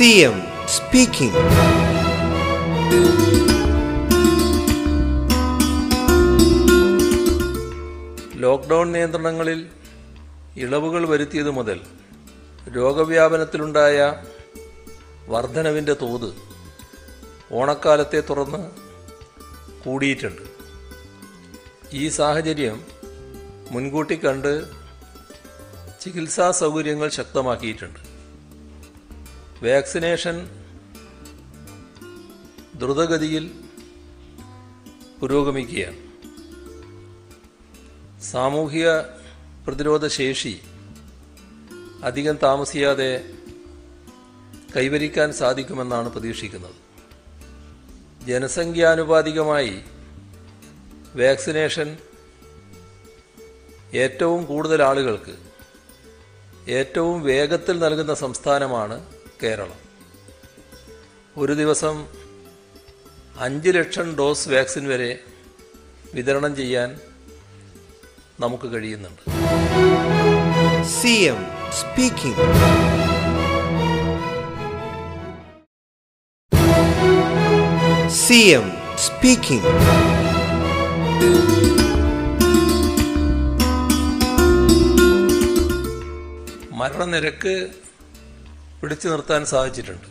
CM speaking lockdown നിയന്ത്രണങ്ങളിൽ ഇളവുകൾ വരുത്തിയത് മുതൽ രോഗവ്യാപനത്തിലുണ്ടായ വർധനവിന്റെ തോത് ഓണക്കാലത്തെ തുറന്ന് കൂടിയിട്ടുണ്ട്. ഈ സാഹചര്യം മുൻകൂട്ടി കണ്ട് ചികിത്സാ സൗകര്യങ്ങൾ ശക്തമാക്കിയിട്ടുണ്ട്. വാക്സിനേഷൻ ദ്രുതഗതിയിൽ പുരോഗമിക്കുകയാണ് സാമൂഹിക പ്രതിരോധ ശേഷി അധികം താമസിയാതെ കൈവരിക്കാൻ സാധിക്കുമെന്നാണ് പ്രതീക്ഷിക്കുന്നത്. ജനസംഖ്യാനുപാതികമായി വാക്സിനേഷൻ ഏറ്റവും കൂടുതൽ ആളുകൾക്ക് ഏറ്റവും വേഗത്തിൽ നൽകുന്ന സംസ്ഥാനമാണ് കേരളം. ഒരു ദിവസം അഞ്ച് ലക്ഷം ഡോസ് വാക്സിൻ വരെ വിതരണം ചെയ്യാൻ നമുക്ക് കഴിയുന്നുണ്ട്. C M speaking. C M speaking. മരണനിരക്ക് പിടിച്ചു നിർത്താൻ സാധിച്ചിട്ടുണ്ട്.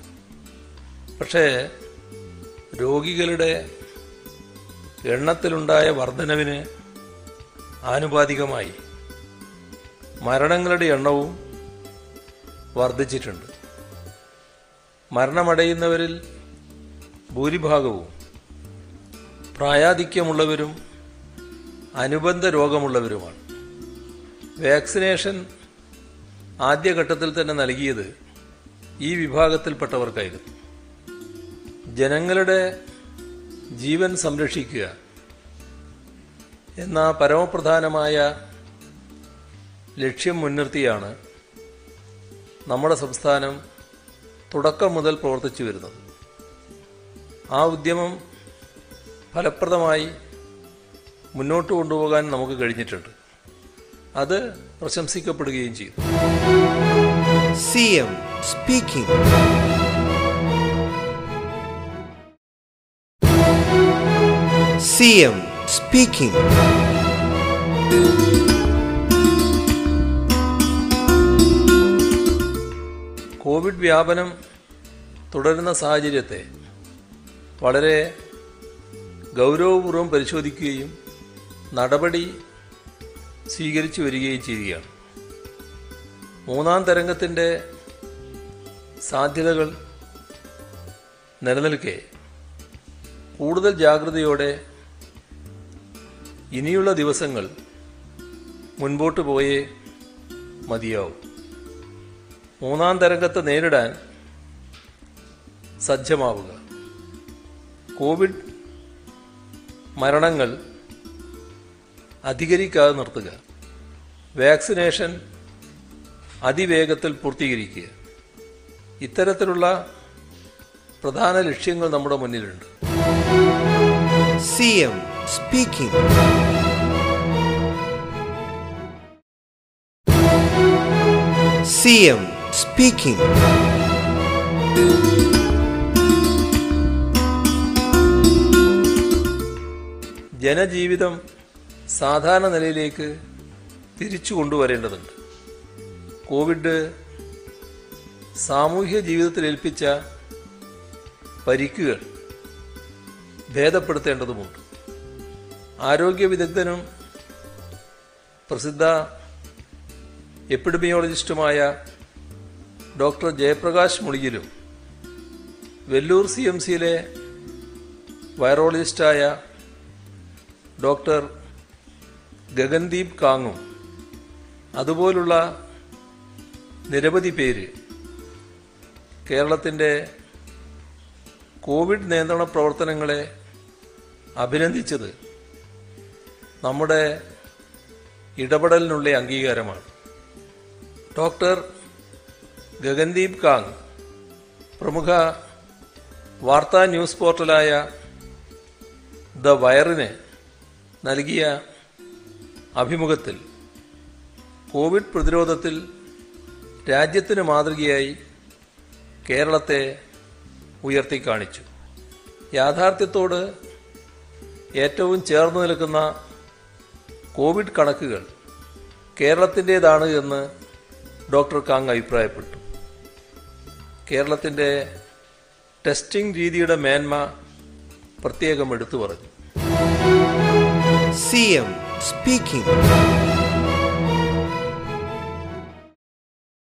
പക്ഷേ രോഗികളുടെ എണ്ണത്തിലുണ്ടായ വർധനവിന് ആനുപാതികമായി മരണങ്ങളുടെ എണ്ണവും വർദ്ധിച്ചിട്ടുണ്ട്. മരണമടയുന്നവരിൽ ഭൂരിഭാഗവും പ്രായാധിക്യമുള്ളവരും അനുബന്ധ രോഗമുള്ളവരുമാണ്. വാക്സിനേഷൻ ആദ്യഘട്ടത്തിൽ തന്നെ നൽകിയത് ഈ വിഭാഗത്തിൽപ്പെട്ടവർക്കായിരുന്നു. ജനങ്ങളുടെ ജീവൻ സംരക്ഷിക്കുക എന്ന പരമപ്രധാനമായ ലക്ഷ്യം മുൻനിർത്തിയാണ് നമ്മുടെ സംസ്ഥാനം തുടക്കം മുതൽ പ്രവർത്തിച്ചു വരുന്നത്. ആ ഉദ്യമം ഫലപ്രദമായി മുന്നോട്ട് കൊണ്ടുപോകാൻ നമുക്ക് കഴിഞ്ഞിട്ടുണ്ട്. അത് പ്രശംസിക്കപ്പെടുകയും ചെയ്തു. CM speaking. M speaking. Covid വ്യാപനം തുടരുന്ന സാഹചര്യത്തെ വളരെ ഗൗരവപൂർവം പരിശോധിക്കുകയും നടപടി സ്വീകരിച്ചു വരികയും ചെയ്യുകയാണ് മൂന്നാം തരംഗത്തിന്റെ സാധ്യതകൾ നിലനിൽക്കെ കൂടുതൽ ജാഗ്രതയോടെ ഇനിയുള്ള ദിവസങ്ങൾ മുൻപോട്ട് പോയേ മതിയാവും. മൂന്നാം തരംഗത്തെ നേരിടാൻ സജ്ജമാവുക. കോവിഡ് മരണങ്ങൾ അധികരിക്കാതെ നിർത്തുക. വാക്സിനേഷൻ അതിവേഗത്തിൽ പൂർത്തീകരിക്കുക. ഇത്തരത്തിലുള്ള പ്രധാന ലക്ഷ്യങ്ങൾ നമ്മുടെ മുന്നിലുണ്ട്. C M speaking C M speaking ജനജീവിതം സാധാരണ നിലയിലേക്ക് തിരിച്ചു കൊണ്ടുവരേണ്ടതുണ്ട്. കോവിഡ് സാമൂഹ്യ ജീവിതത്തിൽ ഏൽപ്പിച്ച പരിക്കുകൾ ഭേദപ്പെടുത്തേണ്ടതുമുണ്ട്. ആരോഗ്യ വിദഗ്ധനും പ്രസിദ്ധ എപ്പിഡമിയോളജിസ്റ്റുമായ ഡോക്ടർ ജയപ്രകാശ് മുളിയിലും വെല്ലൂർ സി എം സിയിലെ വൈറോളജിസ്റ്റായ ഡോക്ടർ ഗഗൻദീപ് കാങ്ങും അതുപോലുള്ള നിരവധി പേര് കേരളത്തിന്റെ കോവിഡ് നിയന്ത്രണ പ്രവർത്തനങ്ങളെ അഭിനന്ദിച്ചത് നമ്മുടെ ഇടപെടലിനുള്ള അംഗീകാരമാണ്. ഡോക്ടർ ഗഗൻദീപ് കാങ് പ്രമുഖ വാർത്താ ന്യൂസ് പോർട്ടലായ ദ വയറിന് നൽകിയ അഭിമുഖത്തിൽ കോവിഡ് പ്രതിരോധത്തിൽ രാജ്യത്തിന് മാതൃകയായി കേരളത്തെ ഉയർത്തി കാണിച്ചു. യാഥാർത്ഥ്യത്തോട് ഏറ്റവും ചേർന്ന് നിൽക്കുന്ന കോവിഡ് കണക്കുകൾ കേരളത്തിന്റേതാണ് എന്ന് ഡോക്ടർ കാങ് അഭിപ്രായപ്പെട്ടു. കേരളത്തിന്റെ ടെസ്റ്റിംഗ് രീതിയുടെ മേന്മ പ്രത്യേകം എടുത്തു പറഞ്ഞു. C M speaking.